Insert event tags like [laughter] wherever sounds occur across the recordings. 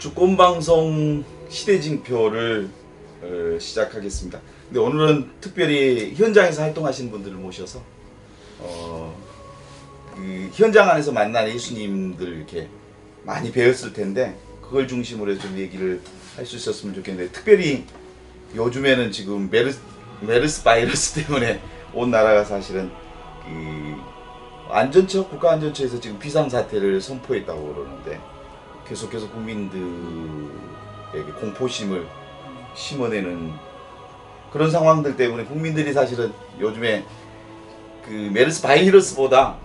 주권방송 시대징표를 어, 시작하겠습니다. 근데 오늘은 특별히 현장에서 활동하시는 분들을 모셔서 어, 그 현장 안에서 만난 예수님들 이렇게 많이 배웠을 텐데 그걸 중심으로 해서 좀 얘기를 할 수 있었으면 좋겠는데 특별히 요즘에는 지금 메르스, 메르스 바이러스 [laughs] 때문에 온 나라가 사실은 그 안전처 국가 안전처에서 지금 비상 사태를 선포했다고 그러는데 계속해서 국민들에게 공포심을 심어내는 그런 상황들 때문에 국민들이 사실은 요즘에 그 메르스 바이러스보다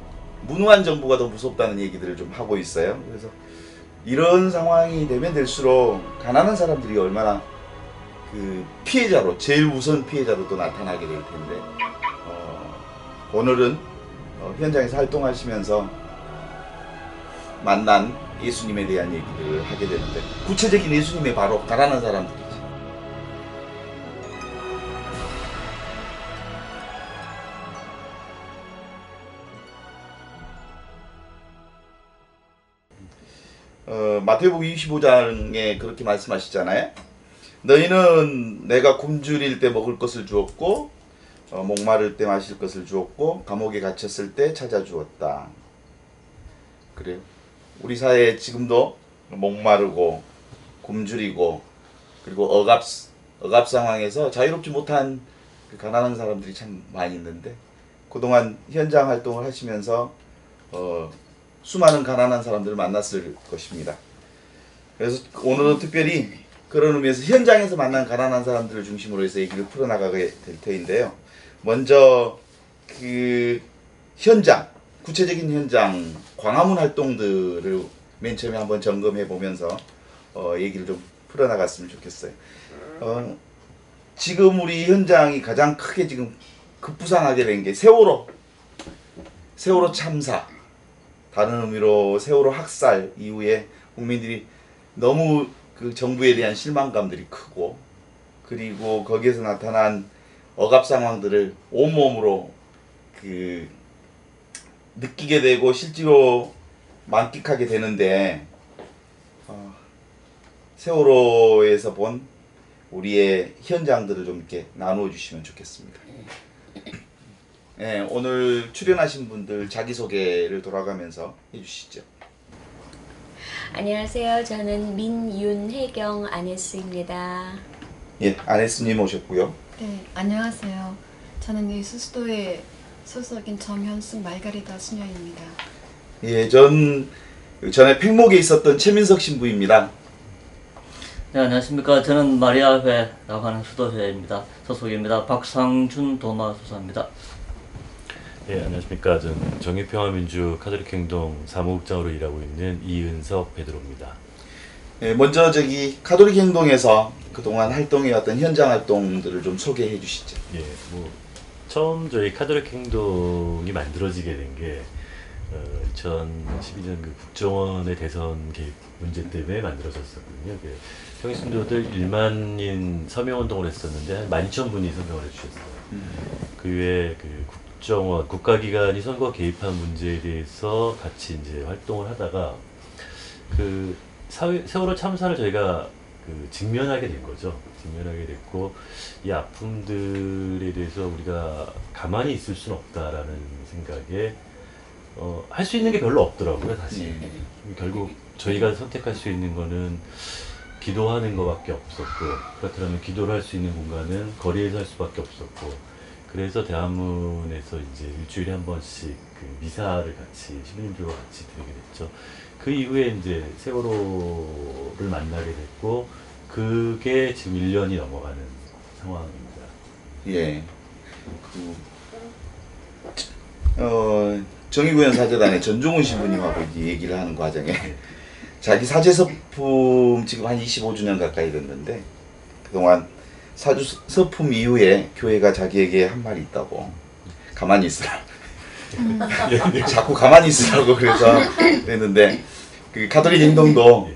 무능한 정부가 더 무섭다는 얘기들을 좀 하고 있어요. 그래서 이런 상황이 되면 될수록 가난한 사람들이 얼마나 그 피해자로 제일 우선 피해자로 또 나타나게 될 텐데 어, 오늘은 어, 현장에서 활동하시면서 만난 예수님에 대한 얘기를 하게 되는데 구체적인 예수님의 바로 가난한 사람들이지. 어, 마태복음 25장에 그렇게 말씀하시잖아요. 너희는 내가 굶주릴 때 먹을 것을 주었고 어, 목마를 때 마실 것을 주었고 감옥에 갇혔을 때 찾아주었다. 그래요. 우리 사회에 지금도 목마르고 굶주리고 그리고 억압 억압 상황에서 자유롭지 못한 그 가난한 사람들이 참 많이 있는데 그동안 현장 활동을 하시면서 어, 수많은 가난한 사람들을 만났을 것입니다. 그래서 오늘은 특별히 그런 의미에서 현장에서 만난 가난한 사람들을 중심으로 해서 얘기를 풀어나가게 될 터인데요. 먼저 그 현장 구체적인 현장 광화문 활동들을 맨 처음에 한번 점검해 보면서 어, 얘기를 좀 풀어나갔으면 좋겠어요. 어, 지금 우리 현장이 가장 크게 지금 급부상하게 된 게 세월호 세월호 참사 다른 의미로 세월호 학살 이후에 국민들이 너무 그 정부에 대한 실망감들이 크고 그리고 거기에서 나타난 억압 상황들을 온몸으로 그 느끼게 되고 실제로 만끽하게 되는데 어, 세월호에서 본 우리의 현장들을 좀 이렇게 나누어 주시면 좋겠습니다. 네, 오늘 출연하신 분들 자기소개를 돌아가면서 해주시죠. 안녕하세요. 저는 민윤혜경 아네스입니다. 예, 아네스님 오셨고요. 네, 안녕하세요. 저는 이 수수도의 소속인 정현숙 말가리다 수녀입니다. 예, 전 전에 팽목에 있었던 최민석 신부입니다. 네, 안녕하십니까. 저는 마리아회라고 하는 수도회입니다. 소속입니다. 박상준 도마 수사입니다. 예, 안녕하십니까. 저는 정의평화민주 카톨릭 행동 사무국장으로 일하고 있는 이은석 베드로입니다. 예, 먼저 저기 카톨릭 행동에서 그동안 활동해왔던 현장 활동들을 좀 소개해 주시죠. 예, 뭐 처음 저희 카톨릭 행동이 만들어지게 된 게 어, 2012년 그 국정원의 대선 개입 문제 때문에 만들어졌었거든요. 그 평신도들 1만인 서명운동을 했었는데 한 12,000분이 서명을 해주셨어요. 그 외에 그 국정원, 국가기관이 선거 개입한 문제에 대해서 같이 이제 활동을 하다가 그 사회, 세월호 참사를 저희가 그 직면하게 된 거죠. 직면하게 됐고 이 아픔들에 대해서 우리가 가만히 있을 수는 없다라는 생각에 어, 할 수 있는 게 별로 없더라고요, 사실. 네. 결국 저희가 선택할 수 있는 거는 기도하는 것밖에 없었고 그렇다면 기도를 할 수 있는 공간은 거리에서 할 수밖에 없었고 그래서 대한문에서 이제 일주일에 한 번씩 그 미사를 같이 시민들과 같이 드리게 됐죠. 그 이후에 이제 세월호를 만나게 됐고 그게 지금 1년이 넘어가는 상황입니다. 예. 그, 어, 정의구현 사재단의 전종훈 신부님하고 이제 얘기를 하는 과정에 자기 사제 서품 지금 한 25주년 가까이 됐는데 그동안 사주 서품 이후에 교회가 자기에게 한 말이 있다고. 가만히 있으라. [laughs] 자꾸 가만히 있으라고 그래서 [laughs] 그랬는데 그 가톨릭 행동도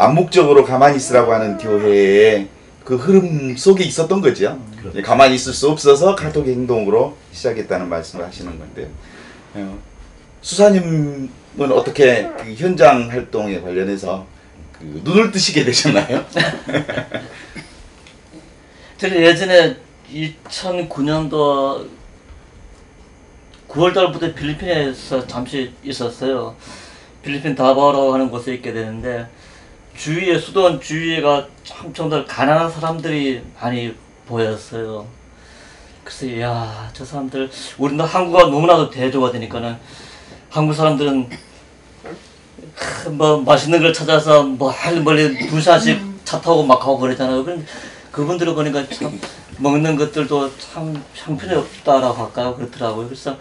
암묵적으로 가만히 있으라고 하는 교회의 그 흐름 속에 있었던 거죠. 그렇죠. 가만히 있을 수 없어서 가톨릭 행동으로 시작했다는 말씀을 하시는 건데요. 어, 수사님은 어떻게 그 현장 활동에 관련해서 그그 눈을 뜨시게 되셨나요? [laughs] 제가 예전에 2009년도 9월 달부터 필리핀에서 잠시 있었어요. 필리핀 다바오라고 하는 곳에 있게 되는데 주위에 수도원 주위가 참 정말 가난한 사람들이 많이 보였어요. 그래서 야 저 사람들 우리는 한국어 너무나도 대조가 되니까는 한국 사람들은 크, 뭐 맛있는 걸 찾아서 뭐할 멀리 두 시간씩 차 타고 막 가고 그러잖아요. 그런 그분들을 보니까 참 먹는 것들도 참 형편이 없다라고 할까요? 그렇더라고요. 그래서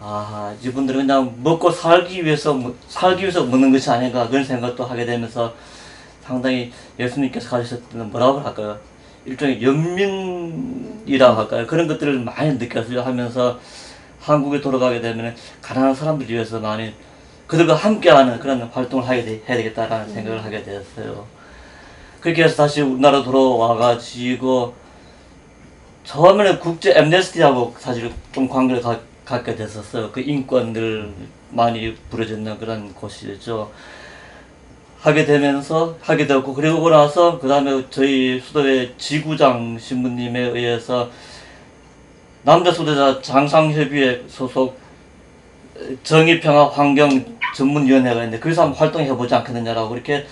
아 이분들은 그냥 먹고 살기 위해서 먹- 살기 위해서 먹는 것이 아닌가 그런 생각도 하게 되면서 상당히 예수님께서 가지셨던 뭐라고 할까요? 일종의 연민이라고 할까요? 그런 것들을 많이 느꼈어요 하면서 한국에 돌아가게 되면 가난한 사람들 위해서 많이 그들과 함께하는 그런 활동을 하게 되, 해야 되겠다라는 생각을 하게 되었어요. 그렇게 해서 다시 우리나라 돌아와가지고 처음에는 국제 엠네스티하고 사실 좀 관계를 가, 갖게 됐었어요. 그 인권들 많이 부러지는 그런 곳이죠. 하게 되면서 하게 되었고 그리고 나서 그 다음에 저희 수도의 지구장 신부님에 의해서 남자 수도자 장상협의회 소속 정의평화 환경 전문위원회가 있는데 거기서 한번 활동해 보지 않겠느냐라고 그렇게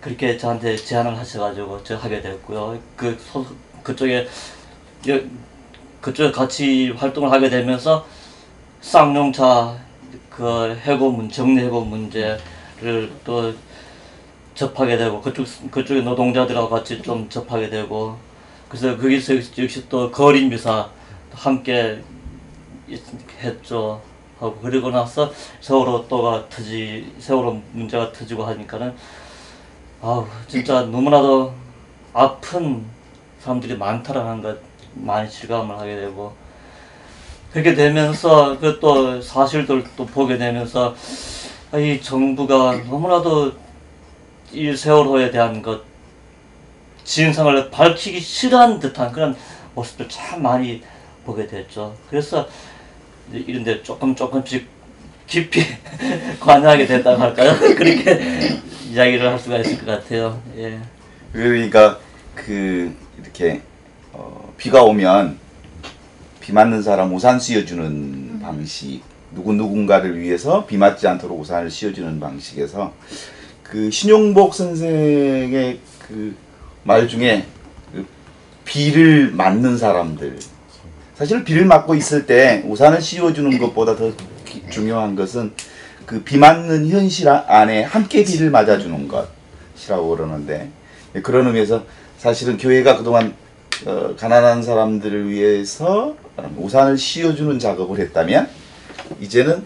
그렇게 저한테 제안을 하셔가지고 저 하게 됐고요. 그 소, 그쪽에 여, 그쪽에 같이 활동을 하게 되면서 쌍용차 그 해고 문 정리 해고 문제를 또 접하게 되고 그쪽 그쪽의 노동자들하고 같이 좀 접하게 되고 그래서 거기서 역시 또 거리 미사 함께 있- 했죠. 하고 그리고 나서 세월호 또가 터지 세월호 문제가 터지고 하니까는 아우 진짜 너무나도 아픈 사람들이 많다라는 것 많이 실감을 하게 되고 그렇게 되면서 그 또 사실들 또 보게 되면서 아, 이 정부가 너무나도 이 세월호에 대한 것 진상을 밝히기 싫어하는 듯한 그런 모습들 참 많이 보게 됐죠. 그래서 이런데 조금 조금씩 깊이 [laughs] 관여하게 됐다고 할까요? [laughs] 그렇게 이야기를 할 수가 있을 것 같아요. 예. 그러니까 그 이렇게 어, 비가 오면 비 맞는 사람 우산 씌워주는 방식 누구 누군가를 위해서 비 맞지 않도록 우산을 씌워주는 방식에서 그 신용복 선생의 그 말 중에 그 비를 맞는 사람들. 사실 비를 맞고 있을 때 우산을 씌워주는 것보다 더 기- 중요한 것은 그 비 맞는 현실 아- 안에 함께 비를 맞아주는 것이라고 그러는데 네, 그런 의미에서 사실은 교회가 그동안 어, 가난한 사람들을 위해서 우산을 씌워주는 작업을 했다면 이제는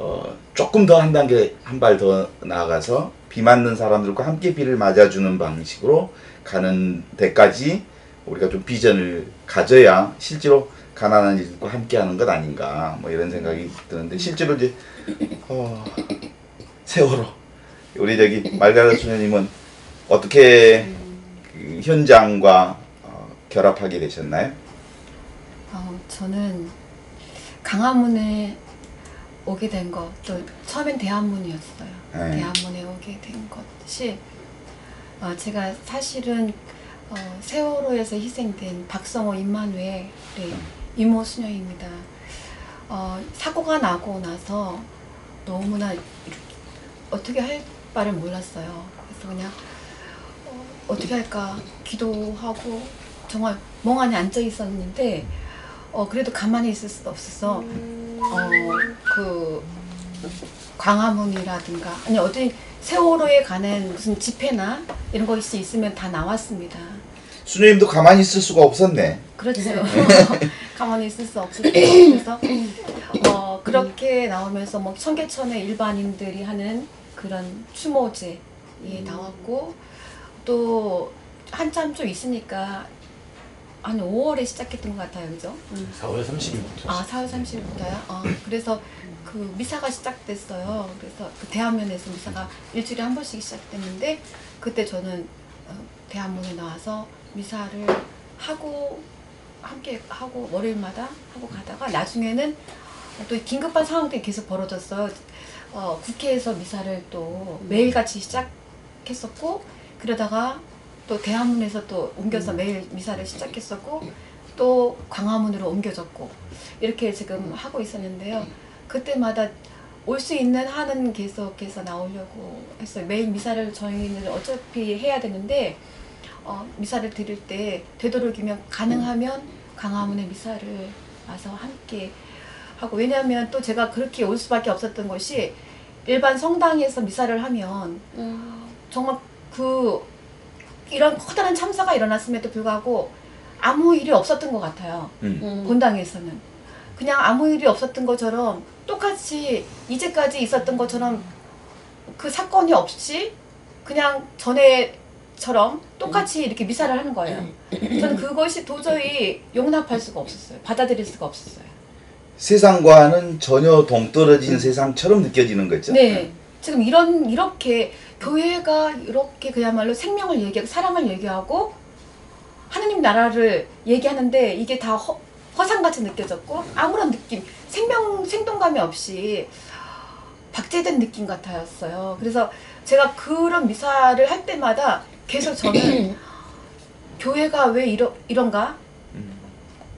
어, 조금 더 한 단계 한 발 더 나아가서 비 맞는 사람들과 함께 비를 맞아주는 방식으로 가는 데까지 우리가 좀 비전을 가져야 실제로 가난한 이들과 함께 하는 것 아닌가 뭐 이런 생각이 드는데 실제로 이제 어, 세월호 우리 저기 말가라 수녀님은 어떻게 그 현장과 어, 결합하게 되셨나요? 어, 저는 강화문에 오게 된 것, 또 처음엔 대한문이었어요. 네. 대한문에 오게 된 것이 어, 제가 사실은 어, 세월호에서 희생된 박성호 임만회의 이모 수녀입니다. 어, 사고가 나고 나서 너무나 어떻게 할 바를 몰랐어요. 그래서 그냥 어, 어떻게 할까 기도하고 정말 멍하니 앉아 있었는데 어, 그래도 가만히 있을 수 없어서 어, 그 광화문이라든가 아니 어디 세월호에 관한 무슨 집회나 이런 것이 있으면 다 나왔습니다. 수녀님도 가만히 있을 수가 없었네. 그렇죠. [laughs] 가만히 있을 수. 그래서 어, 그렇게 나오면서 뭐 청계천의 일반인들이 하는 그런 추모제에 나왔고 또 한참 좀 있으니까 한 5월에 시작했던 것 같아요, 그죠? 음. 4월 30일부터. 아, 4월 30일부터요? 어, 그래서 그 미사가 시작됐어요. 그래서 그 대한문에서 미사가 일주일에 한 번씩 시작됐는데 그때 저는 어, 대한문에 나와서 미사를 하고 함께 하고 월요일마다 하고 가다가 나중에는 또 긴급한 상황들이 계속 벌어졌어요. 어, 국회에서 미사를 또 매일같이 시작했었고 그러다가 또 대한문에서 또 옮겨서 매일 미사를 시작했었고 또 광화문으로 옮겨졌고 이렇게 지금 하고 있었는데요. 그때마다 올 수 있는 한은 계속해서 나오려고 했어요. 매일 미사를 저희는 어차피 해야 되는데 어, 미사를 드릴 때 되도록이면 가능하면 광화문에 미사를 와서 함께 하고 왜냐하면 또 제가 그렇게 올 수밖에 없었던 것이 일반 성당에서 미사를 하면 음, 정말 그 이런 커다란 참사가 일어났음에도 불구하고 아무 일이 없었던 것 같아요. 음. 음. 본당에서는 그냥 아무 일이 없었던 것처럼 똑같이 이제까지 있었던 것처럼 그 사건이 없이 그냥 전에처럼 똑같이 이렇게 미사를 하는 거예요. 저는 그것이 도저히 용납할 수가 없었어요. 받아들일 수가 없었어요. 세상과는 전혀 동떨어진 세상처럼 느껴지는 거죠. 네. 지금 이런 이렇게 교회가 이렇게 그야말로 생명을 얘기하고 사랑을 얘기하고 하느님 나라를 얘기하는데 이게 다 허, 허상같이 느껴졌고 아무런 느낌 생명 생동감이 없이 박제된 느낌 같았어요. 그래서 제가 그런 미사를 할 때마다 계속 저는 [clears throat] 교회가 왜 이러, 이런가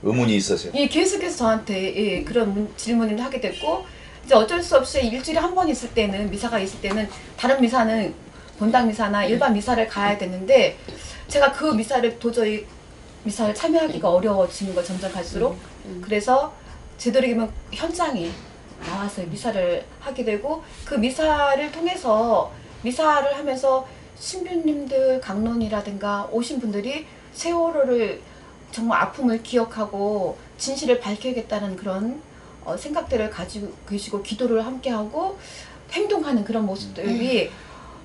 의문이 있었어요. 예, 계속해서 저한테 예, 그런 문- 질문을 하게 됐고 이제 어쩔 수 없이 일주일에 한 번 있을 때는 미사가 있을 때는 다른 미사는 본당 미사나 일반 미사를 가야 되는데 제가 그 미사를 도저히 미사를 참여하기가 어려워지는 거 점점 갈수록. 그래서 되도록이면 현장에 나와서 미사를 하게 되고 그 미사를 통해서 미사를 하면서 신부님들 강론이라든가 오신 분들이 세월호를 정말 아픔을 기억하고 진실을 밝혀야겠다는 그런 어, 생각들을 가지고 계시고 기도를 함께 하고 행동하는 그런 모습들이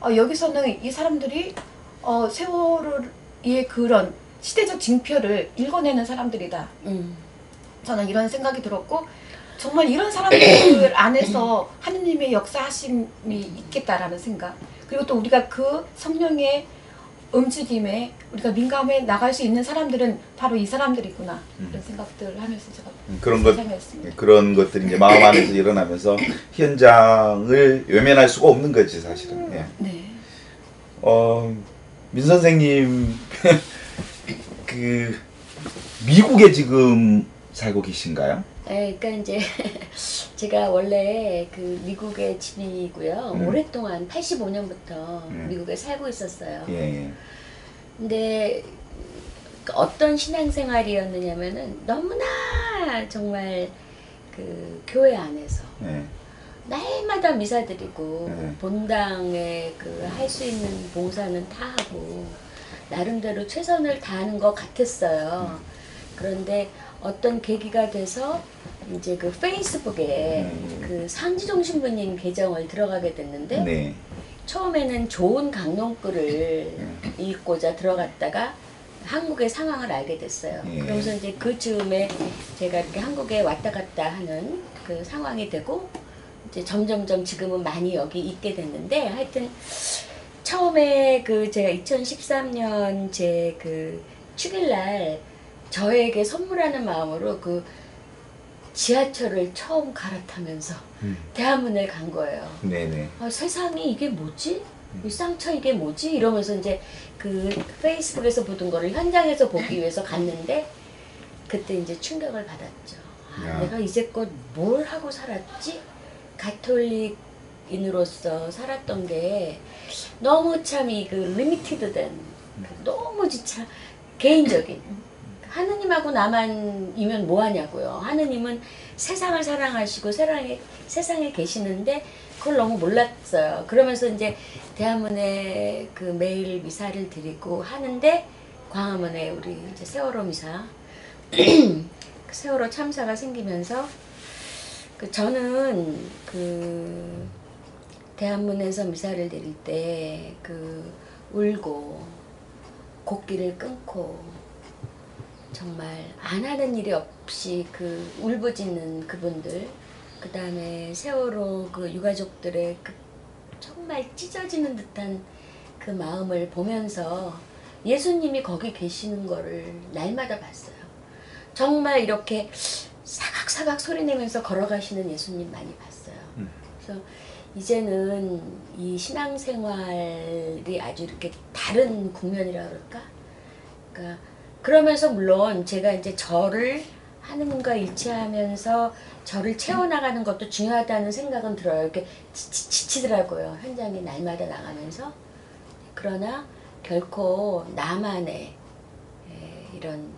어, 여기서는 이 사람들이 어, 세월호의 그런 시대적 징표를 읽어내는 사람들이다. 음. 저는 이런 생각이 들었고 정말 이런 사람들 [clears throat] 안에서 하느님의 역사하심이 있겠다라는 생각 그리고 또 우리가 그 성령의 움직임에 우리가 민감해 나갈 수 있는 사람들은 바로 이 사람들이구나 이런 생각들을 하면서 제가 음, 그런 것 참여했습니다. 그런 것들이 이제 마음 안에서 일어나면서 현장을 외면할 수가 없는 거지 사실은. 예. 네. 어, 민 선생님 그 미국에 지금 살고 계신가요? 네, 그러니까 이제 [laughs] 제가 원래 그 미국의 집이고요. 음. 오랫동안 85년부터 음. 미국에 살고 있었어요. 예. 예. 근데 그 어떤 신앙생활이었느냐면은 너무나 정말 그 교회 안에서 예. 날마다 미사 드리고 네. 본당에 그 할 수 있는 봉사는 다 하고 나름대로 최선을 다하는 것 같았어요. 그런데 어떤 계기가 돼서 이제 그 페이스북에 음. 그 상지종 신부님 계정을 들어가게 됐는데 네. 처음에는 좋은 강론글을 읽고자 들어갔다가 한국의 상황을 알게 됐어요. 예. 그러면서 이제 그 즈음에 제가 이렇게 한국에 왔다 갔다 하는 그 상황이 되고 이제 점점점 지금은 많이 여기 있게 됐는데 하여튼 처음에 그 제가 2013년 제 그 축일날 저에게 선물하는 마음으로 그 지하철을 처음 갈아타면서 음. 대한문을 간 거예요. 네네. 아, 세상에 이게 뭐지? 이 쌍처 이게 뭐지? 이러면서 이제 그 페이스북에서 보던 거를 현장에서 보기 [laughs] 위해서 갔는데 그때 이제 충격을 받았죠. 아, 야. 내가 이제껏 뭘 하고 살았지? 가톨릭 인으로서 살았던 게 너무 참 이 그 리미티드된 그 너무 진짜 개인적인 하느님하고 나만이면 뭐하냐고요. 하느님은 세상을 사랑하시고 세상에, 세상에 계시는데 그걸 너무 몰랐어요. 그러면서 이제 대한문에 그 매일 미사를 드리고 하는데 광화문에 우리 이제 세월호 미사 [clears throat] 그 세월호 참사가 생기면서 그 저는 그 대한문에서 미사를 드릴 때 그 울고 곡기를 끊고 정말 안 하는 일이 없이 그 울부짖는 그분들 그 다음에 세월호 그 유가족들의 그 정말 찢어지는 듯한 그 마음을 보면서 예수님이 거기 계시는 거를 날마다 봤어요. 정말 이렇게 사각사각 소리 내면서 걸어가시는 예수님 많이 봤어요. 음. 그래서 이제는 이 신앙생활이 아주 이렇게 다른 국면이라 그럴까? 그러니까 그러면서 물론 제가 이제 저를 하느님과 일치하면서 저를 채워나가는 것도 중요하다는 생각은 들어요. 이렇게 지, 지, 지치더라고요. 현장에 날마다 나가면서. 그러나 결코 나만의 에, 이런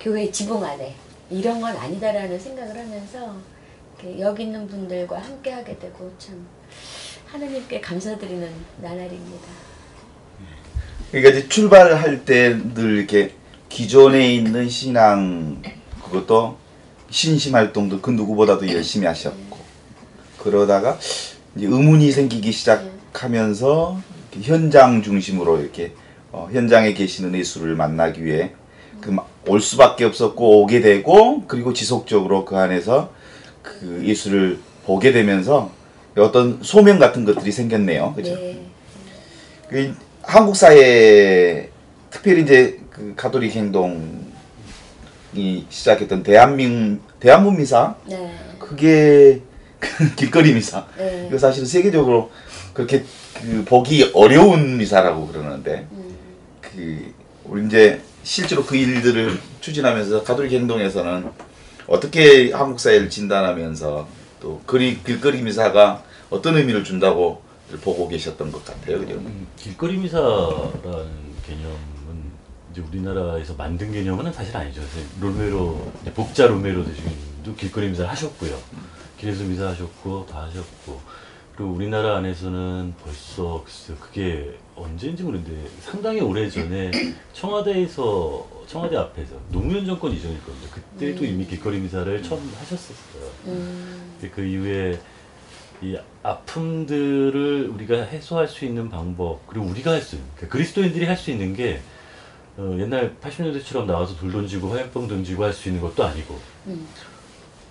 교회 지붕 안에 이런 건 아니다라는 생각을 하면서 여기 있는 분들과 함께 하게 되고 참 하느님께 감사드리는 나날입니다. 그러니까 이제 출발할 때 늘 이렇게 기존에 있는 신앙 그것도 신심 활동도 그 누구보다도 열심히 하셨고 그러다가 이제 의문이 생기기 시작하면서 현장 중심으로 이렇게 어, 현장에 계시는 예수를 만나기 위해 그 올 수밖에 없었고 오게 되고 그리고 지속적으로 그 안에서 그 예수를 보게 되면서 어떤 소명 같은 것들이 생겼네요. 그죠? 네. 그 한국 사회에 특별히 이제 그 가톨릭 행동이 시작했던 대한민 대한문 미사 네. 그게 그 [laughs] 길거리 미사 네. 이거 사실은 세계적으로 그렇게 그 보기 어려운 미사라고 그러는데 음, 그 우리 이제 실제로 그 일들을 추진하면서 가톨릭 행동에서는 어떻게 한국 사회를 진단하면서 또 거리 길거리 미사가 어떤 의미를 준다고 보고 계셨던 것 같아요, 그죠? 음, 길거리 미사라는 개념은 이제 우리나라에서 만든 개념은 사실 아니죠. 로메로 복자 로메로 대주교님도 길거리 미사를 하셨고요. 길에서 미사 하셨고 다 하셨고 그리고 우리나라 안에서는 벌써 글쎄요 그게 언제인지 모르는데 상당히 오래 전에 [clears throat] 청와대에서 청와대 앞에서 노무현 정권 이전일 겁니다. 그때 도 이미 길거리 미사를 처음 하셨었어요. 음, 그 이후에 이 아픔들을 우리가 해소할 수 있는 방법 그리고 우리가 할 수 있는 그러니까 그리스도인들이 할 수 있는 게 어, 옛날 80년대처럼 나와서 돌 던지고 화염병 던지고 할 수 있는 것도 아니고 음.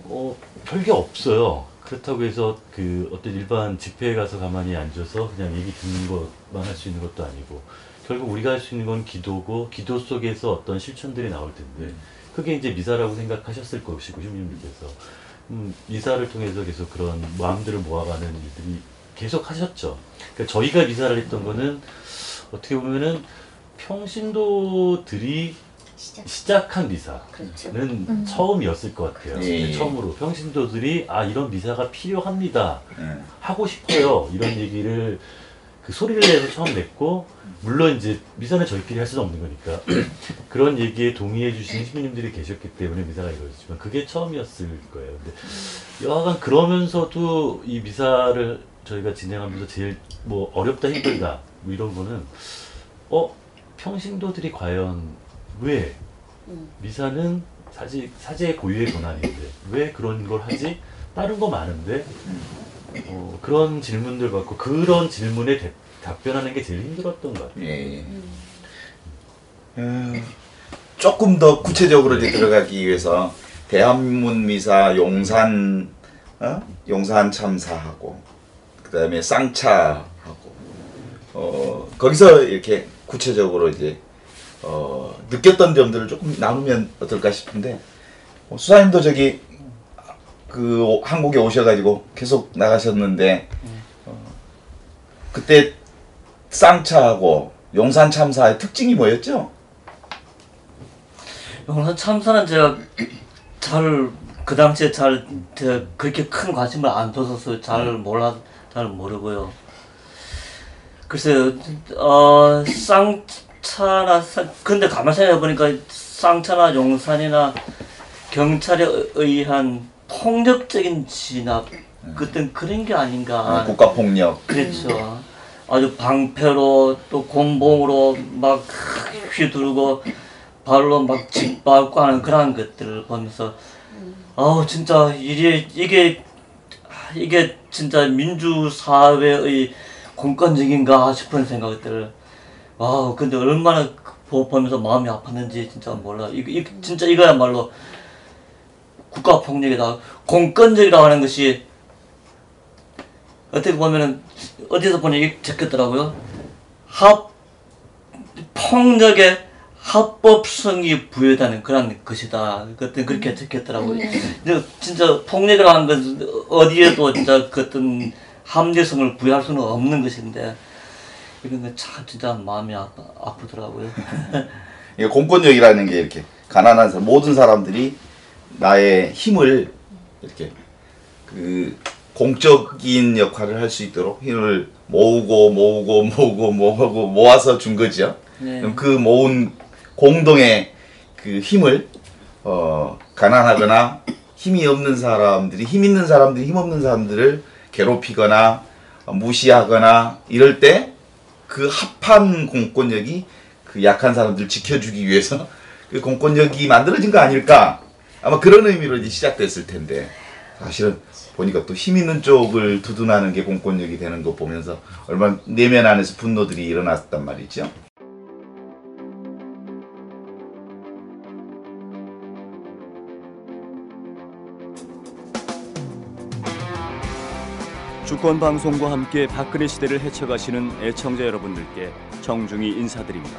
어, 별게 없어요. 그렇다고 해서 그 어떤 일반 집회에 가서 가만히 앉아서 그냥 얘기 듣는 것만 할 수 있는 것도 아니고 결국 우리가 할 수 있는 건 기도고 기도 속에서 어떤 실천들이 나올 텐데 그게 이제 미사라고 생각하셨을 것이고 주님께서 음, 미사를 통해서 계속 그런 마음들을 모아가는 일들이 계속 하셨죠. 그러니까 저희가 미사를 했던 거는 어떻게 보면은 평신도들이 시작. 시작한 미사는 그렇죠. 음. 처음이었을 것 같아요. 예, 예. 처음으로 평신도들이 아 이런 미사가 필요합니다. 예. 하고 싶어요. 이런 얘기를 그 소리를 내서 처음 냈고 물론 이제 미사는 저희끼리 할 수는 없는 거니까 [clears throat] 그런 얘기에 동의해 주시는 시민님들이 계셨기 때문에 미사가 이루어졌지만 그게 처음이었을 거예요. 근데 여하간 그러면서도 이 미사를 저희가 진행하면서 제일 뭐 어렵다 힘들다 뭐 이런 거는 어 평신도들이 과연 왜 음. 미사는 사실 사제의 고유의 권한인데 왜 그런 걸 하지? 다른 거 많은데 어, 그런 질문들 받고 그런 질문에 대- 답변하는 게 제일 힘들었던 것 같아요. 예. 음. 음, 조금 더 구체적으로 이제 들어가기 위해서 대한문 미사 용산 어? 용산 참사하고 그다음에 쌍차하고 어 거기서 이렇게 구체적으로 이제 어 느꼈던 점들을 조금 나누면 어떨까 싶은데 어, 수사님도 저기 그 오- 한국에 오셔가지고 계속 나가셨는데 어, 그때 쌍차하고 용산 참사의 특징이 뭐였죠? 용산 참사는 제가 잘 그 당시에 잘 제가 그렇게 큰 관심을 안 둬서 잘 몰라 잘 모르고요. 글쎄 어 쌍차나 쌍- 근데 가만 생각해 보니까 쌍차나 용산이나 경찰에 의- 의한 폭력적인 진압 그땐 그런 게 아닌가. 국가 폭력. 그렇죠. 아주 방패로 또 곤봉으로 막 휘두르고 발로 막 짓밟고 하는 그런 것들을 보면서 아우 진짜 이게 이게 이게 진짜 민주 사회의 공권적인가 싶은 생각들을 와 근데 얼마나 보- 보면서 마음이 아팠는지 진짜 몰라 이거 이, 진짜 이거야말로 국가 폭력이다 공권적이라고 하는 것이 어떻게 보면은 어디서 보니 이게 적혔더라고요. 합 폭력의 합법성이 부여되는 그런 것이다. 그때 그렇게 적혔더라고요. 근데 진짜 폭력이라는 것은 어디에도 진짜 그 어떤 합리성을 부여할 수는 없는 것인데 이런 게참 진짜 마음이 아파, 아프더라고요. [laughs] 이게 공권력이라는 게 이렇게 가난한 사람, 모든 사람들이 나의 힘을 이렇게 그 공적인 역할을 할 수 있도록 힘을 모으고 모으고 모으고 모으고 모아서 준 거죠. 네. 그럼 그 모은 공동의 그 힘을 어 가난하거나 힘이 없는 사람들이 힘 있는 사람들이 힘 없는 사람들을 괴롭히거나 어, 무시하거나 이럴 때 그 합한 공권력이 그 약한 사람들 을 지켜주기 위해서 [laughs] 그 공권력이 만들어진 거 아닐까 아마 그런 의미로 이제 시작됐을 텐데 사실은 보니까 또 힘 있는 쪽을 두둔하는 게 공권력이 되는 거 보면서 얼마나 내면 안에서 분노들이 일어났단 말이죠. 주권 방송과 함께 박근혜 시대를 헤쳐가시는 애청자 여러분들께 정중히 인사드립니다.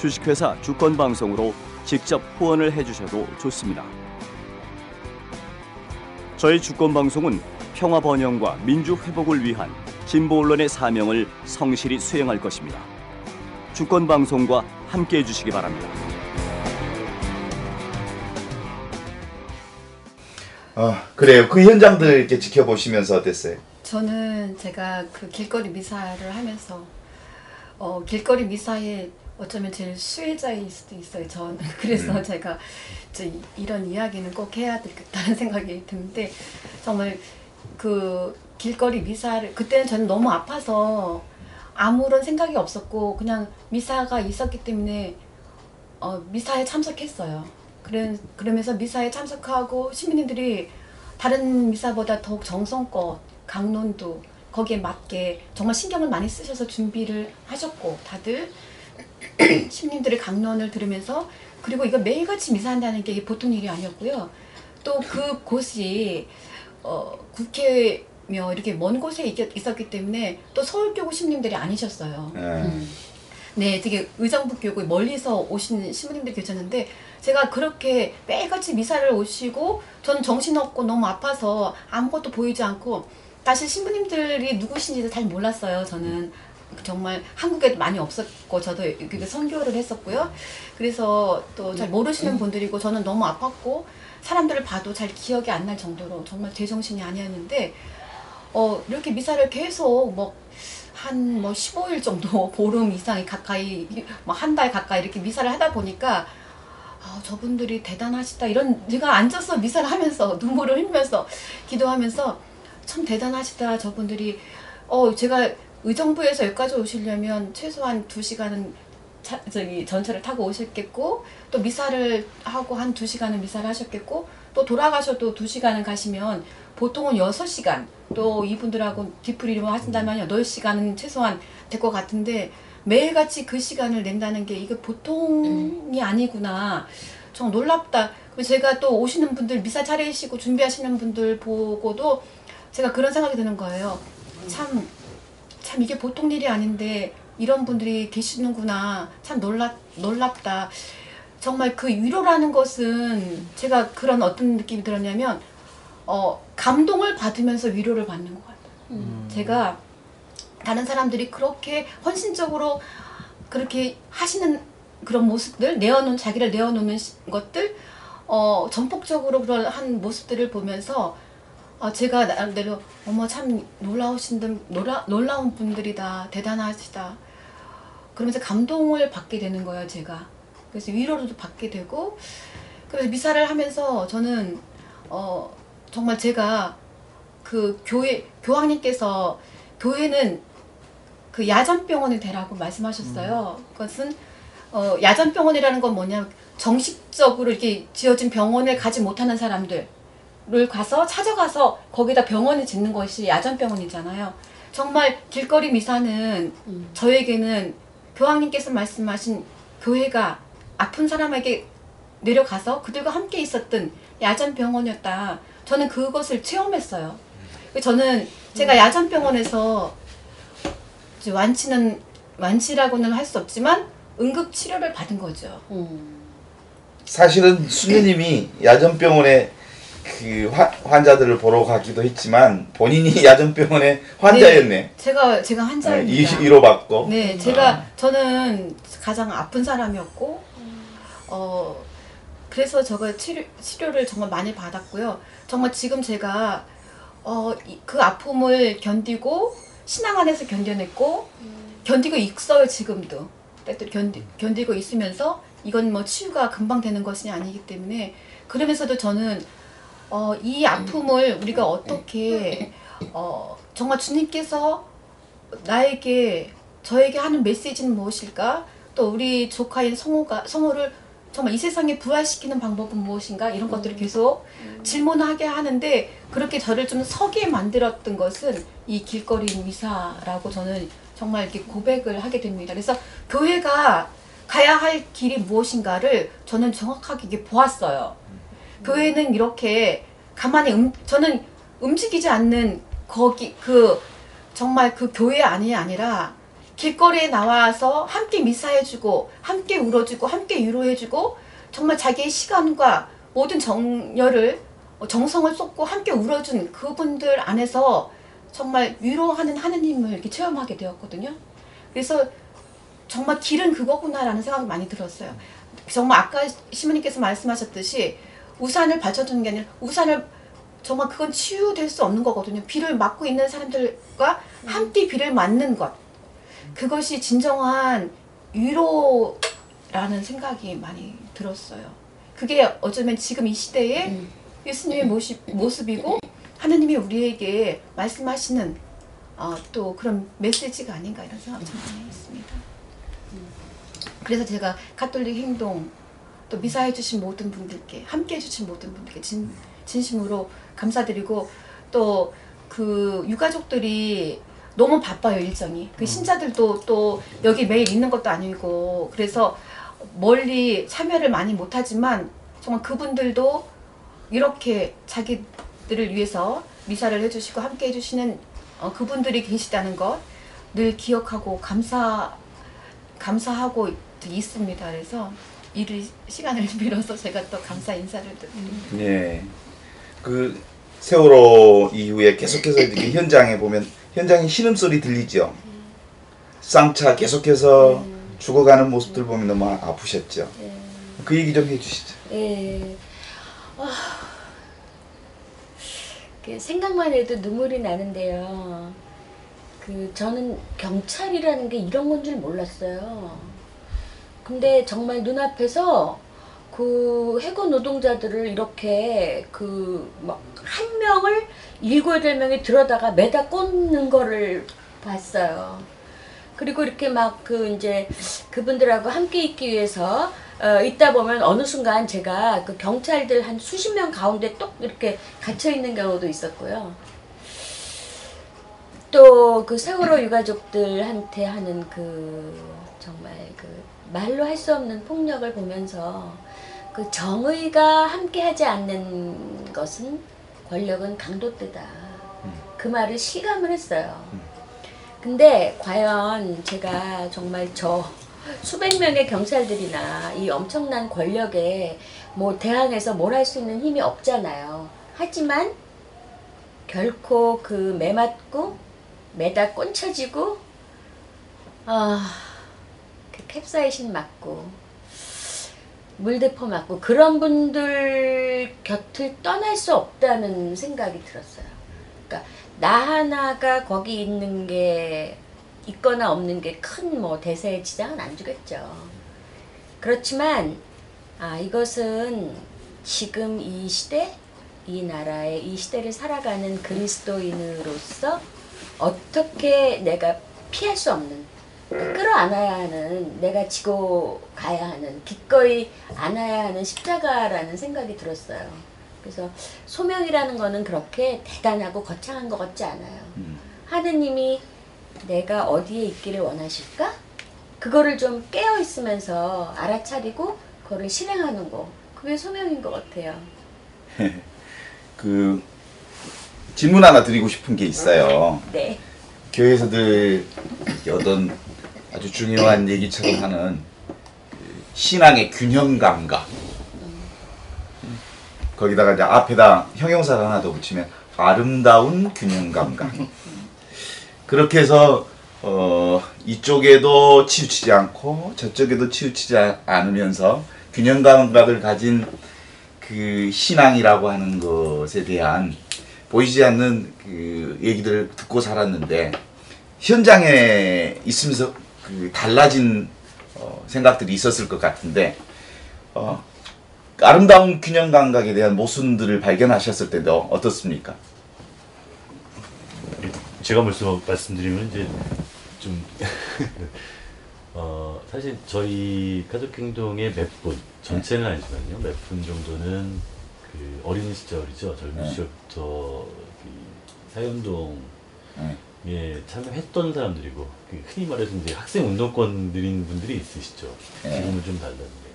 주식회사 주권방송으로 직접 후원을 해주셔도 좋습니다. 저희 주권방송은 평화 번영과 민주 회복을 위한 진보 언론의 사명을 성실히 수행할 것입니다. 주권방송과 함께 해 주시기 바랍니다. 아 그래요. 그 현장들 이렇게 지켜보시면서 어땠어요? 저는 제가 그 길거리 미사를 하면서 어, 길거리 미사에 어쩌면 제일 수혜자일 수도 있어요. 전 [laughs] 그래서 제가 저 이- 이런 이야기는 꼭 해야 되겠다는 [laughs] 생각이 드는데 정말 그 길거리 미사를 그때는 저는 너무 아파서 아무런 생각이 없었고 그냥 미사가 있었기 때문에 어, 미사에 참석했어요. 그래, 그러면서 미사에 참석하고 시민들이 다른 미사보다 더욱 정성껏 강론도 거기에 맞게 정말 신경을 많이 쓰셔서 준비를 하셨고 다들 [clears throat] 시민들의 강론을 들으면서 그리고 이거 매일같이 미사한다는 게 보통 일이 아니었고요. 또 그 곳이 어, 국회며 이렇게 먼 곳에 있- 있었기 때문에 또 서울교구 시민들이 아니셨어요. 예. 음. 네, 되게 의정부 교구 멀리서 오신 신부님들이 계셨는데 제가 그렇게 매일같이 미사를 오시고 저는 정신없고 너무 아파서 아무것도 보이지 않고 사실 신부님들이 누구신지도 잘 몰랐어요. 저는 정말 한국에도 많이 없었고 저도 여기 선교를 했었고요. 그래서 또 잘 모르시는 분들이고 저는 너무 아팠고 사람들을 봐도 잘 기억이 안 날 정도로 정말 제정신이 아니었는데 어 이렇게 미사를 계속 뭐 한 뭐 15일 정도 [laughs] 보름 이상이 가까이 뭐 한 달 가까이 이렇게 미사를 하다 보니까 아, 저분들이 대단하시다 이런 제가 앉아서 미사를 하면서 [laughs] 눈물을 흘리면서 기도하면서 참 대단하시다 저분들이. 어 제가 의정부에서 여기까지 오시려면 최소한 두 시간은 차, 저기 전철을 타고 오셨겠고 또 미사를 하고 한 두 시간은 미사를 하셨겠고 또 돌아가셔도 두 시간은 가시면 보통은 여섯 시간 또 이분들하고 뒤풀이를 하신다면 여덟 시간은 최소한 될 것 같은데 매일같이 그 시간을 낸다는 게 이게 보통이 아니구나. 정 놀랍다. 제가 또 오시는 분들 미사 차리시고 준비하시는 분들 보고도 제가 그런 생각이 드는 거예요. 참, 참 이게 보통 일이 아닌데 이런 분들이 계시는구나. 참 놀랍, 놀랍다. 정말 그 위로라는 것은 제가 그런 어떤 느낌이 들었냐면 어, 감동을 받으면서 위로를 받는 것 같아요. 제가 다른 사람들이 그렇게 헌신적으로 그렇게 하시는 그런 모습들 내어놓은 자기를 내어놓는 시- 것들 어 전폭적으로 그런 한 모습들을 보면서 어, 제가 나름대로 어머 참 놀라우신 분 놀라, 놀라운 분들이다 대단하시다. 그러면서 감동을 받게 되는 거예요 제가. 그래서 위로도 받게 되고 그래서 미사를 하면서 저는 어 정말 제가 그 교회 교황님께서 교회는 그 야전병원이 되라고 말씀하셨어요. 그것은 어, 야전병원이라는 건 뭐냐 정식적으로 이렇게 지어진 병원을 가지 못하는 사람들 를 가서 찾아가서 거기다 병원을 짓는 것이 야전병원이잖아요. 정말 길거리 미사는 음. 저에게는 교황님께서 말씀하신 교회가 아픈 사람에게 내려가서 그들과 함께 있었던 야전병원이었다. 저는 그것을 체험했어요. 저는 제가 야전병원에서 이제 완치는 완치라고는 할 수 없지만 응급 치료를 받은 거죠. 음. 사실은 수녀님이 야전병원에 그 화- 환자들을 보러 가기도 했지만 본인이 [laughs] 야전병원의 환자였네. 제가 제가 어, 환자입니다. 이 위로받고. 네, 제가 저는 가장 아픈 사람이었고, 어 그래서 저가 치료 치료를 정말 많이 받았고요. 정말 지금 제가 어 그 아픔을 견디고 신앙 안에서 견뎌냈고 견디고 있어요 지금도. 또 견디 견디고 있으면서 이건 뭐 치유가 금방 되는 것이 아니기 때문에 그러면서도 저는 어 이 아픔을 우리가 어떻게 어 정말 주님께서 나에게 저에게 하는 메시지는 무엇일까? 또 우리 조카인 성호가 성호를 정말 이 세상에 부활시키는 방법은 무엇인가? 이런 것들을 계속 질문하게 하는데 그렇게 저를 좀 서게 만들었던 것은 이 길거리 미사라고 저는 정말 이렇게 고백을 하게 됩니다. 그래서 교회가 가야 할 길이 무엇인가를 저는 정확하게 보았어요. 교회는 이렇게 가만히 음, 저는 움직이지 않는 거기 그 정말 그 교회 안이 아니라 길거리에 나와서 함께 미사해주고 함께 울어주고 함께 위로해주고 정말 자기의 시간과 모든 정열을 어, 정성을 쏟고 함께 울어준 그분들 안에서 정말 위로하는 하느님을 이렇게 체험하게 되었거든요. 그래서 정말 길은 그거구나라는 생각이 많이 들었어요. 정말 아까 시모님께서 말씀하셨듯이 우산을 받쳐주는 게 아니라 우산을 정말 그건 치유될 수 없는 거거든요. 비를 맞고 있는 사람들과 함께 비를 맞는 것. 그것이 진정한 위로라는 생각이 많이 들었어요. 그게 어쩌면 지금 이 시대에 음. 예수님의 모습, 모습이고 하느님이 우리에게 말씀하시는 어, 또 그런 메시지가 아닌가 이런 생각 좀 많이 했습니다. 그래서 제가 가톨릭 행동 또 미사해 주신 모든 분들께 함께 해 주신 모든 분들께 진, 진심으로 감사드리고 또 그 유가족들이 너무 바빠요 일정이 그 신자들도 또 여기 매일 있는 것도 아니고 그래서 멀리 참여를 많이 못하지만 정말 그분들도 이렇게 자기들을 위해서 미사를 해주시고 함께 해주시는 어, 그분들이 계시다는 것 늘 기억하고 감사 감사하고 있습니다. 그래서 이를 시간을 [laughs] 빌어서 제가 또 감사 인사를 드립니다. 예. 그 세월호 이후에 계속해서 이렇게 [laughs] 현장에 보면 현장에 신음소리 들리죠. 쌍차 계속해서 죽어가는 모습들 보면 너무 아프셨죠. 예. 그 얘기 좀 해주시죠. 예. 아, 그 생각만 해도 눈물이 나는데요. 그 저는 경찰이라는 게 이런 건 줄 몰랐어요. 근데 정말 눈앞에서 그 해고 노동자들을 이렇게 그 막 한 명을 일곱 여덟 명이 들어다가 매다 꽂는 거를 봤어요. 그리고 이렇게 막 그 이제 그분들하고 함께 있기 위해서 어, 있다 보면 어느 순간 제가 그 경찰들 한 수십 명 가운데 똑 이렇게 갇혀 있는 경우도 있었고요. 또 그 세월호 유가족들한테 하는 그 정말 그 말로 할 수 없는 폭력을 보면서 그 정의가 함께하지 않는 것은 권력은 강도뜨다. 그 말을 실감을 했어요. 근데 과연 제가 정말 저 수백 명의 경찰들이나 이 엄청난 권력에 뭐 대항해서 뭘 할 수 있는 힘이 없잖아요. 하지만 결코 그 매맞고 매다 꼰쳐지고 아, 그 캡사이신 맞고 물대포 맞고 그런 분들 곁을 떠날 수 없다는 생각이 들었어요. 그러니까 나 하나가 거기 있는 게 있거나 없는 게 큰 뭐 대세에 지장은 안 주겠죠. 그렇지만 아 이것은 지금 이 시대 이 나라의 이 시대를 살아가는 그리스도인으로서 어떻게 내가 피할 수 없는 끌어안아야 하는 내가 지고 가야 하는 기꺼이 안아야 하는 십자가라는 생각이 들었어요. 그래서 소명이라는 거는 그렇게 대단하고 거창한 것 같지 않아요. 음. 하느님이 내가 어디에 있기를 원하실까? 그거를 좀 깨어 있으면서 알아차리고 그거를 실행하는 거. 그게 소명인 것 같아요. [laughs] 그 질문 하나 드리고 싶은 게 있어요. 네. 교회에서들 이렇게 어떤 아주 중요한 얘기처럼 하는 그 신앙의 균형 감각. 거기다가 이제 앞에다 형용사를 하나 더 붙이면 아름다운 균형 감각. 그렇게 해서 어, 이쪽에도 치우치지 않고 저쪽에도 치우치지 않- 않으면서 균형 감각을 가진 그 신앙이라고 하는 것에 대한 보이지 않는 그 얘기들을 듣고 살았는데 현장에 있으면서 그 달라진 어, 생각들이 있었을 것 같은데 어, 아름다운 균형 감각에 대한 모순들을 발견하셨을 때도 어떻습니까? 제가 말씀 말씀드리면 이제 좀 [laughs] 어, 사실 저희 가족 행동의 몇 분, 전체는 아니지만요, 몇 분 정도는 그 어린 시절이죠. 젊은 네. 시절부터 그 사연동에 네. 참여했던 사람들이고, 그 흔히 말해서 이제 학생 운동권 누린 분들이 있으시죠. 네. 지금은 좀 달랐는데요.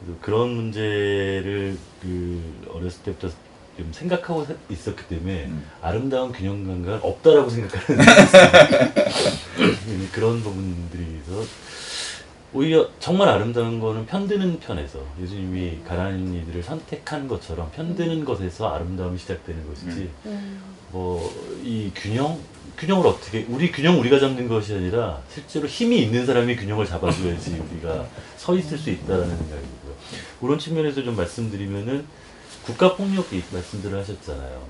그래서 그런 문제를 그 어렸을 때부터 좀 생각하고 사- 있었기 때문에 음. 아름다운 균형 감각 없다라고 생각하는 [laughs] 그런 부분들이서 오히려 정말 아름다운 거는 편드는 편에서 예수님이 가난한 이들을 선택한 것처럼 편드는 것에서 아름다움이 시작되는 것이지 뭐이 균형 균형을 어떻게 우리 균형 우리가 잡는 것이 아니라 실제로 힘이 있는 사람이 균형을 잡아줘야지 우리가 서 있을 수 있다라는 생각이고요. 그런 측면에서 좀 말씀드리면은 국가 폭력 말씀들을 하셨잖아요.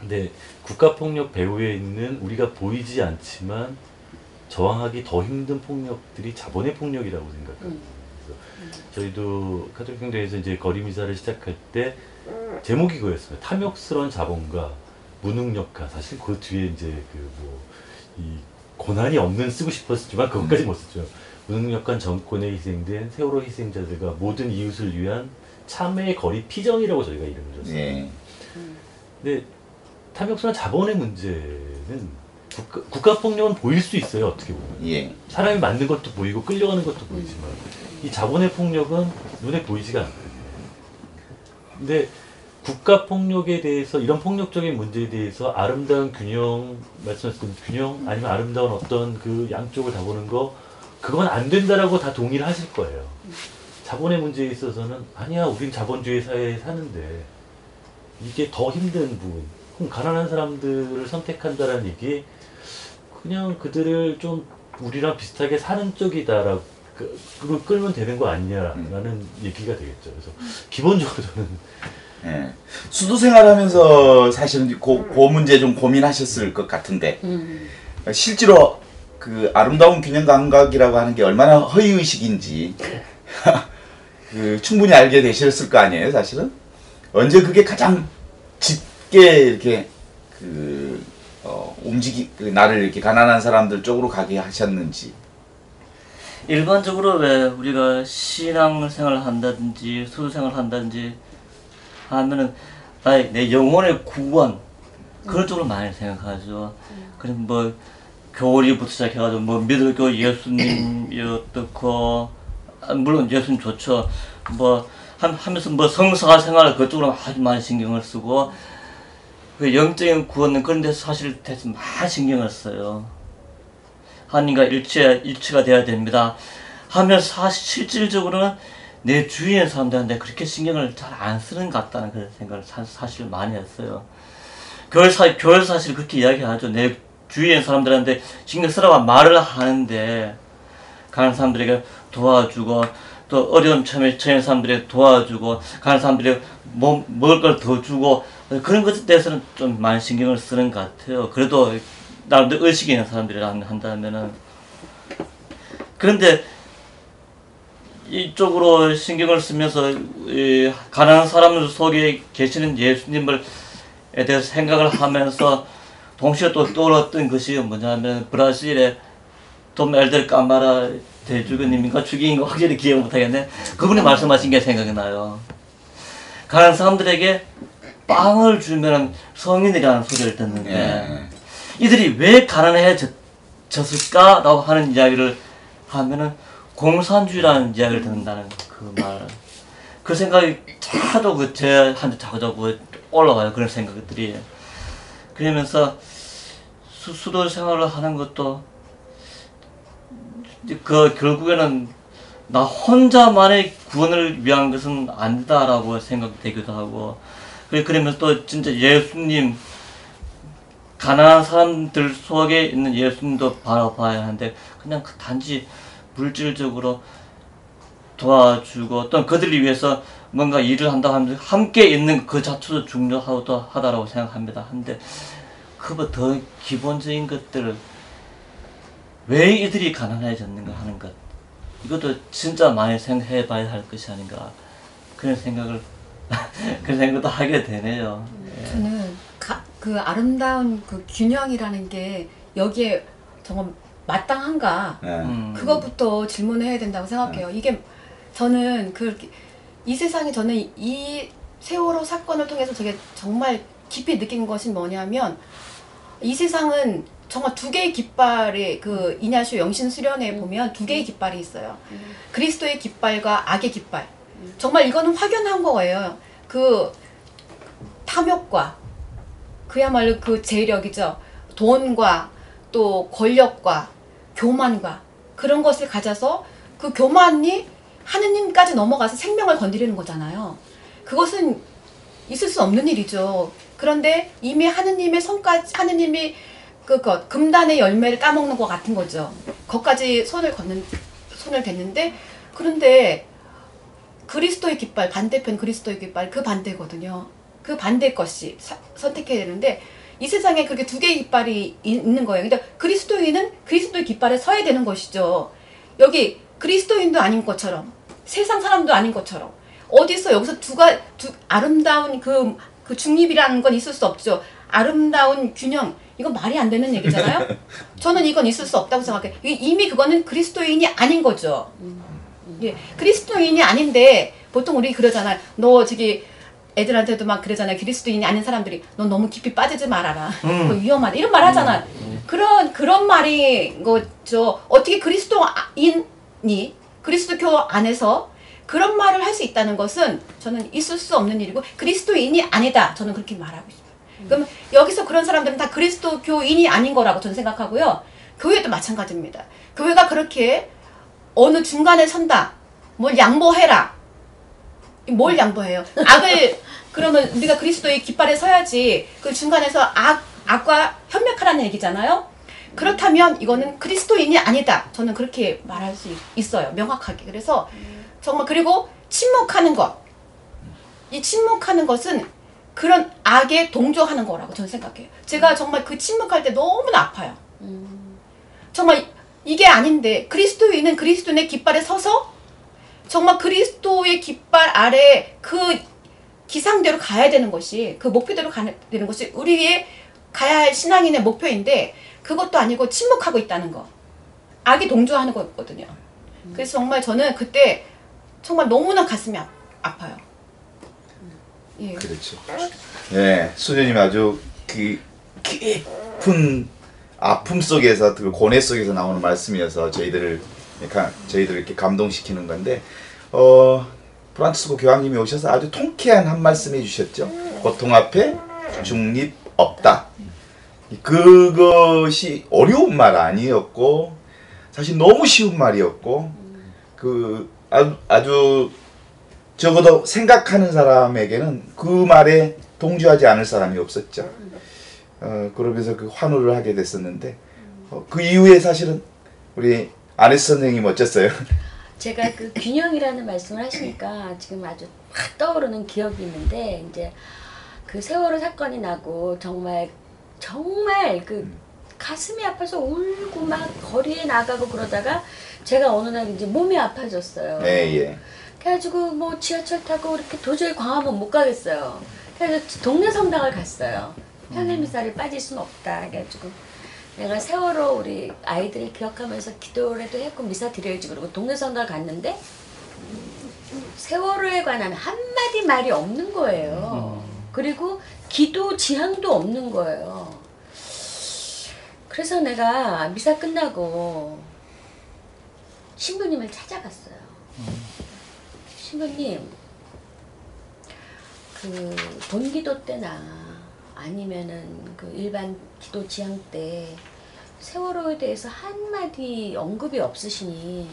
근데 국가 폭력 배후에 있는 우리가 보이지 않지만 저항하기 더 힘든 폭력들이 자본의 폭력이라고 생각합니다. 그래서 저희도 카톨릭 행동에서 이제 거리 미사를 시작할 때 제목이 그거였습니다. 탐욕스러운 자본과 무능력한 사실 그 뒤에 이제 그 뭐 이 고난이 없는 쓰고 싶었지만 그것까지 못 썼죠. 무능력한 정권에 희생된 세월호 희생자들과 모든 이웃을 위한 참회의 거리 피정이라고 저희가 이름을 줬어요. 예. 근데 탐욕스러운 자본의 문제는 국가, 국가 폭력은 보일 수 있어요 어떻게 보면 예. 사람이 만든 것도 보이고 끌려가는 것도 보이지만 이 자본의 폭력은 눈에 보이지가 않거든요. 근데 국가 폭력에 대해서 이런 폭력적인 문제에 대해서 아름다운 균형 말씀하셨던 균형 아니면 아름다운 어떤 그 양쪽을 다 보는 거 그건 안 된다라고 다 동의를 하실 거예요. 자본의 문제에 있어서는 아니야 우린 자본주의 사회에 사는데 이게 더 힘든 부분 그럼 가난한 사람들을 선택한다라는 얘기 그냥 그들을 좀 우리랑 비슷하게 사는 쪽이다라고 그, 끌면 되는 거 아니냐라는 얘기가 되겠죠. 그래서 기본적으로 저는 예. 수도 생활하면서 사실은 그, 그 문제 좀 고민하셨을 것 같은데 음. 실제로 그 아름다운 균형 감각이라고 하는 게 얼마나 허위 의식인지 [laughs] 그 충분히 알게 되셨을 거 아니에요, 사실은 언제 그게 가장 짙게 이렇게 그 어, 움직이 그 나를 이렇게 가난한 사람들 쪽으로 가게 하셨는지 일반적으로 왜 우리가 신앙 생활을 한다든지 수도 생활을 한다든지 하면은 나의 내 영혼의 구원 그런 쪽으로 많이 생각하죠. 그럼 뭐 교리부터 시작해가지고 뭐 믿을교 예수님이 어떻고 아, 물론 예수님 좋죠. 뭐 함- 하면서 뭐 성사 생활 그쪽으로 아주 많이 신경을 쓰고 그 영적인 구원은 그런 데서 사실 대해서 많이 신경을 써요. 하나님과 일체 일치가 돼야 됩니다. 하면 사실 실질적으로는 내 주위의 사람들한테 그렇게 신경을 잘 안 쓰는 것 같다는 그런 생각을 사, 사실 많이 했어요. 교회 사 교회 사실 그렇게 이야기하죠. 내 주위의 사람들한테 신경 쓰라고 말을 하는데 가는 사람들에게 도와주고 또 어려운 처해 처한 사람들에게 도와주고 가는 사람들에게 뭐, 먹을 걸 더 주고 그런 것에 대해서는 좀 많이 신경을 쓰는 것 같아요. 그래도 나름대로 의식이 있는 사람들이라 한다면은 그런데 이쪽으로 신경을 쓰면서 이 가난한 사람들 속에 계시는 예수님을 에 대해서 생각을 하면서 동시에 또 떠올랐던 것이 뭐냐면 브라질의 돔 엘델 까마라 대주교님인가 주기인가 확실히 기억 못하겠네 그분이 말씀하신 게 생각이 나요 가난한 사람들에게 빵을 주면 성인이라는 소리를 듣는데 예. 이들이 왜 가난해졌을까라고 하는 이야기를 하면은 공산주의라는 이야기를 듣는다는 그 말. 그 생각이 자주 그 제한테 자꾸 자꾸 올라와요. 그런 생각들이. 그러면서 수, 수도 생활을 하는 것도 그 결국에는 나 혼자만의 구원을 위한 것은 아니다라고 생각되기도 하고 그러면서 또 진짜 예수님 가난한 사람들 속에 있는 예수님도 바라봐야 하는데 그냥 그 단지 물질적으로 도와주고 또 그들을 위해서 뭔가 일을 한다 하면 함께 있는 그 자체도 중요하다 하다라고 생각합니다. 한데 그보다 더 기본적인 것들을 왜 이들이 가난해졌는가 하는 것 이것도 진짜 많이 생각해 봐야 할 것이 아닌가 그런 생각을 [laughs] 그런 생각도 하게 되네요. 예. 저는 가, 그 아름다운 그 균형이라는 게 여기에 정말 마땅한가 예. 음. 그것부터 질문을 해야 된다고 생각해요. 이게 저는 그이 세상에 저는 이 세월호 사건을 통해서 저게 정말 깊이 느낀 것이 뭐냐면 이 세상은 정말 두 개의 깃발의 그 이냐쇼 영신 수련회 보면 두 개의 깃발이 있어요. 그리스도의 깃발과 악의 깃발. 정말 이거는 확연한 거예요. 그 탐욕과 그야말로 그 재력이죠. 돈과 또 권력과 교만과 그런 것을 가져서 그 교만이 하느님까지 넘어가서 생명을 건드리는 거잖아요. 그것은 있을 수 없는 일이죠. 그런데 이미 하느님의 손까지 하느님이 그것 금단의 열매를 따먹는 것 같은 거죠. 거기까지 손을 걷는 손을 댔는데 그런데 그리스도의 깃발 반대편 그리스도의 깃발 그 반대거든요. 그 반대 것이 사- 선택해야 되는데 이 세상에 그렇게 두 개의 깃발이 이- 있는 거예요. 근데 그리스도인은 그리스도의 깃발에 서야 되는 것이죠. 여기 그리스도인도 아닌 것처럼 세상 사람도 아닌 것처럼 어디서 여기서 두가 두 아름다운 그, 그 중립이라는 건 있을 수 없죠. 아름다운 균형 이건 말이 안 되는 얘기잖아요. [laughs] 저는 이건 있을 수 없다고 생각해요. 이- 이미 그거는 그리스도인이 아닌 거죠. 예, 그리스도인이 아닌데 보통 우리 그러잖아요. 너 저기 애들한테도 막 그러잖아요. 그리스도인이 아닌 사람들이 너 너무 깊이 빠지지 말아라. 그거 위험하다. 이런 말 하잖아요. 그런 그런 말인 거죠. 어떻게 그리스도인이 그리스도교 안에서 그런 말을 할 수 있다는 것은 저는 있을 수 없는 일이고 그리스도인이 아니다. 저는 그렇게 말하고 있어요. 그럼 여기서 그런 사람들은 다 그리스도교인이 아닌 거라고 저는 생각하고요. 교회도 마찬가지입니다. 교회가 그렇게 어느 중간에 선다. 뭘 양보해라. 뭘 양보해요? 악을 그러면 우리가 그리스도의 깃발에 서야지 그 중간에서 악 악과 협력하라는 얘기잖아요. 그렇다면 이거는 그리스도인이 아니다. 저는 그렇게 말할 수 있- 있어요. 명확하게. 그래서 정말 그리고 침묵하는 것. 이 침묵하는 것은 그런 악에 동조하는 거라고 저는 생각해요. 제가 정말 그 침묵할 때 너무나 아파요. 정말 이게 아닌데 그리스도인은 그리스도인의 깃발에 서서 정말 그리스도의 깃발 아래 그 기상대로 가야 되는 것이 그 목표대로 가야 되는 것이 우리의 가야 할 신앙인의 목표인데 그것도 아니고 침묵하고 있다는 거 악이 동조하는 거거든요. 그래서 정말 저는 그때 정말 너무나 가슴이 아, 아파요. 예. 그렇죠. 예, 수녀님 아주 그 깊은 아픔 속에서 그 고뇌 속에서 나오는 말씀이어서 저희들을 가- 저희들을 이렇게 감동시키는 건데 어 프란치스코 교황님이 오셔서 아주 통쾌한 한 말씀 해주셨죠. 고통 앞에 중립 없다. 그것이 어려운 말 아니었고 사실 너무 쉬운 말이었고 그 아주, 아주 적어도 생각하는 사람에게는 그 말에 동조하지 않을 사람이 없었죠. 어, 그러면서 그 환호를 하게 됐었는데 어, 그 이후에 사실은 우리 아네스 선생님 어쨌어요? [laughs] 제가 그 균형이라는 말씀을 하시니까 지금 아주 확 떠오르는 기억이 있는데 이제 그 세월호 사건이 나고 정말 정말 그 가슴이 아파서 울고 막 거리에 나가고 그러다가 제가 어느 날 이제 몸이 아파졌어요. 예, 예. 그래가지고 뭐 지하철 타고 이렇게 도저히 광화문 못 가겠어요. 그래서 동네 성당을 갔어요. 편의 미사를 빠질 수는 없다. 해가지고 내가 세월호 우리 아이들을 기억하면서 기도라도 했고 미사 드려야지 그러고 동네 성당 갔는데 세월호에 관한 한마디 말이 없는 거예요. 그리고 기도 지향도 없는 거예요. 그래서 내가 미사 끝나고 신부님을 찾아갔어요. 신부님, 그 본기도 때나 아니면은 그 일반 기도 지향 때 세월호에 대해서 한마디 언급이 없으시니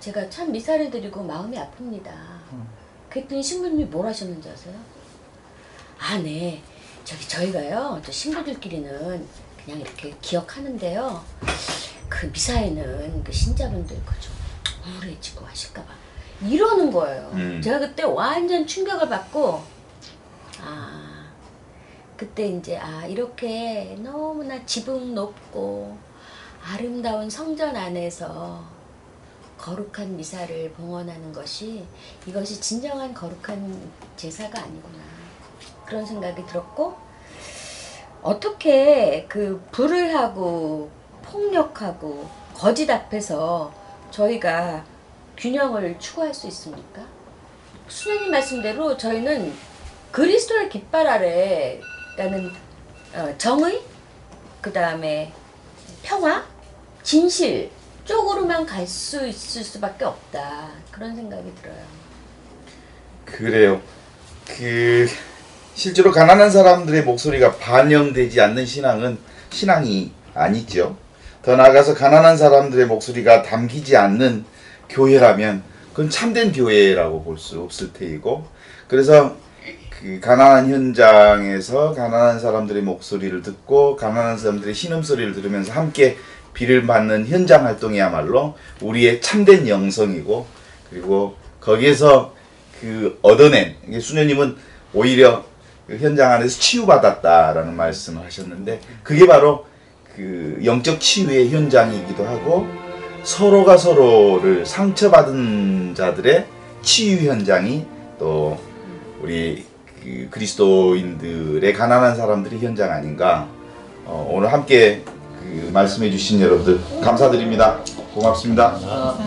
제가 참 미사를 드리고 마음이 아픕니다. 그랬더니 신부님이 뭘 하셨는지 아세요? 아, 네. 저기 저희가요, 저 신부들끼리는 그냥 이렇게 기억하는데요. 그 미사에는 그 신자분들 그좀 우울해지고 하실까봐 이러는 거예요. 음. 제가 그때 완전 충격을 받고 아 그때 이제 아 이렇게 너무나 지붕 높고 아름다운 성전 안에서 거룩한 미사를 봉헌하는 것이 이것이 진정한 거룩한 제사가 아니구나 그런 생각이 들었고 어떻게 그 불의하고 폭력하고 거짓 앞에서 저희가 균형을 추구할 수 있습니까? 수녀님 말씀대로 저희는 그리스도의 깃발 아래 라는 어, 정의, 그 다음에 평화, 진실 쪽으로만 갈 수 있을 수밖에 없다 그런 생각이 들어요. 그래요. 그 실제로 가난한 사람들의 목소리가 반영되지 않는 신앙은 신앙이 아니죠. 더 나아가서 가난한 사람들의 목소리가 담기지 않는 교회라면 그건 참된 교회라고 볼 수 없을 테이고 그래서 그 가난한 현장에서 가난한 사람들의 목소리를 듣고 가난한 사람들의 신음소리를 들으면서 함께 비를 맞는 현장 활동이야말로 우리의 참된 영성이고 그리고 거기에서 그 얻어낸 수녀님은 오히려 그 현장 안에서 치유받았다라는 말씀을 하셨는데 그게 바로 그 영적 치유의 현장이기도 하고 서로가 서로를 상처받은 자들의 치유 현장이 또 우리 그 그리스도인들의 가난한 사람들의 현장 아닌가. 어, 오늘 함께 그 말씀해 주신 여러분들 감사드립니다. 고맙습니다. 아,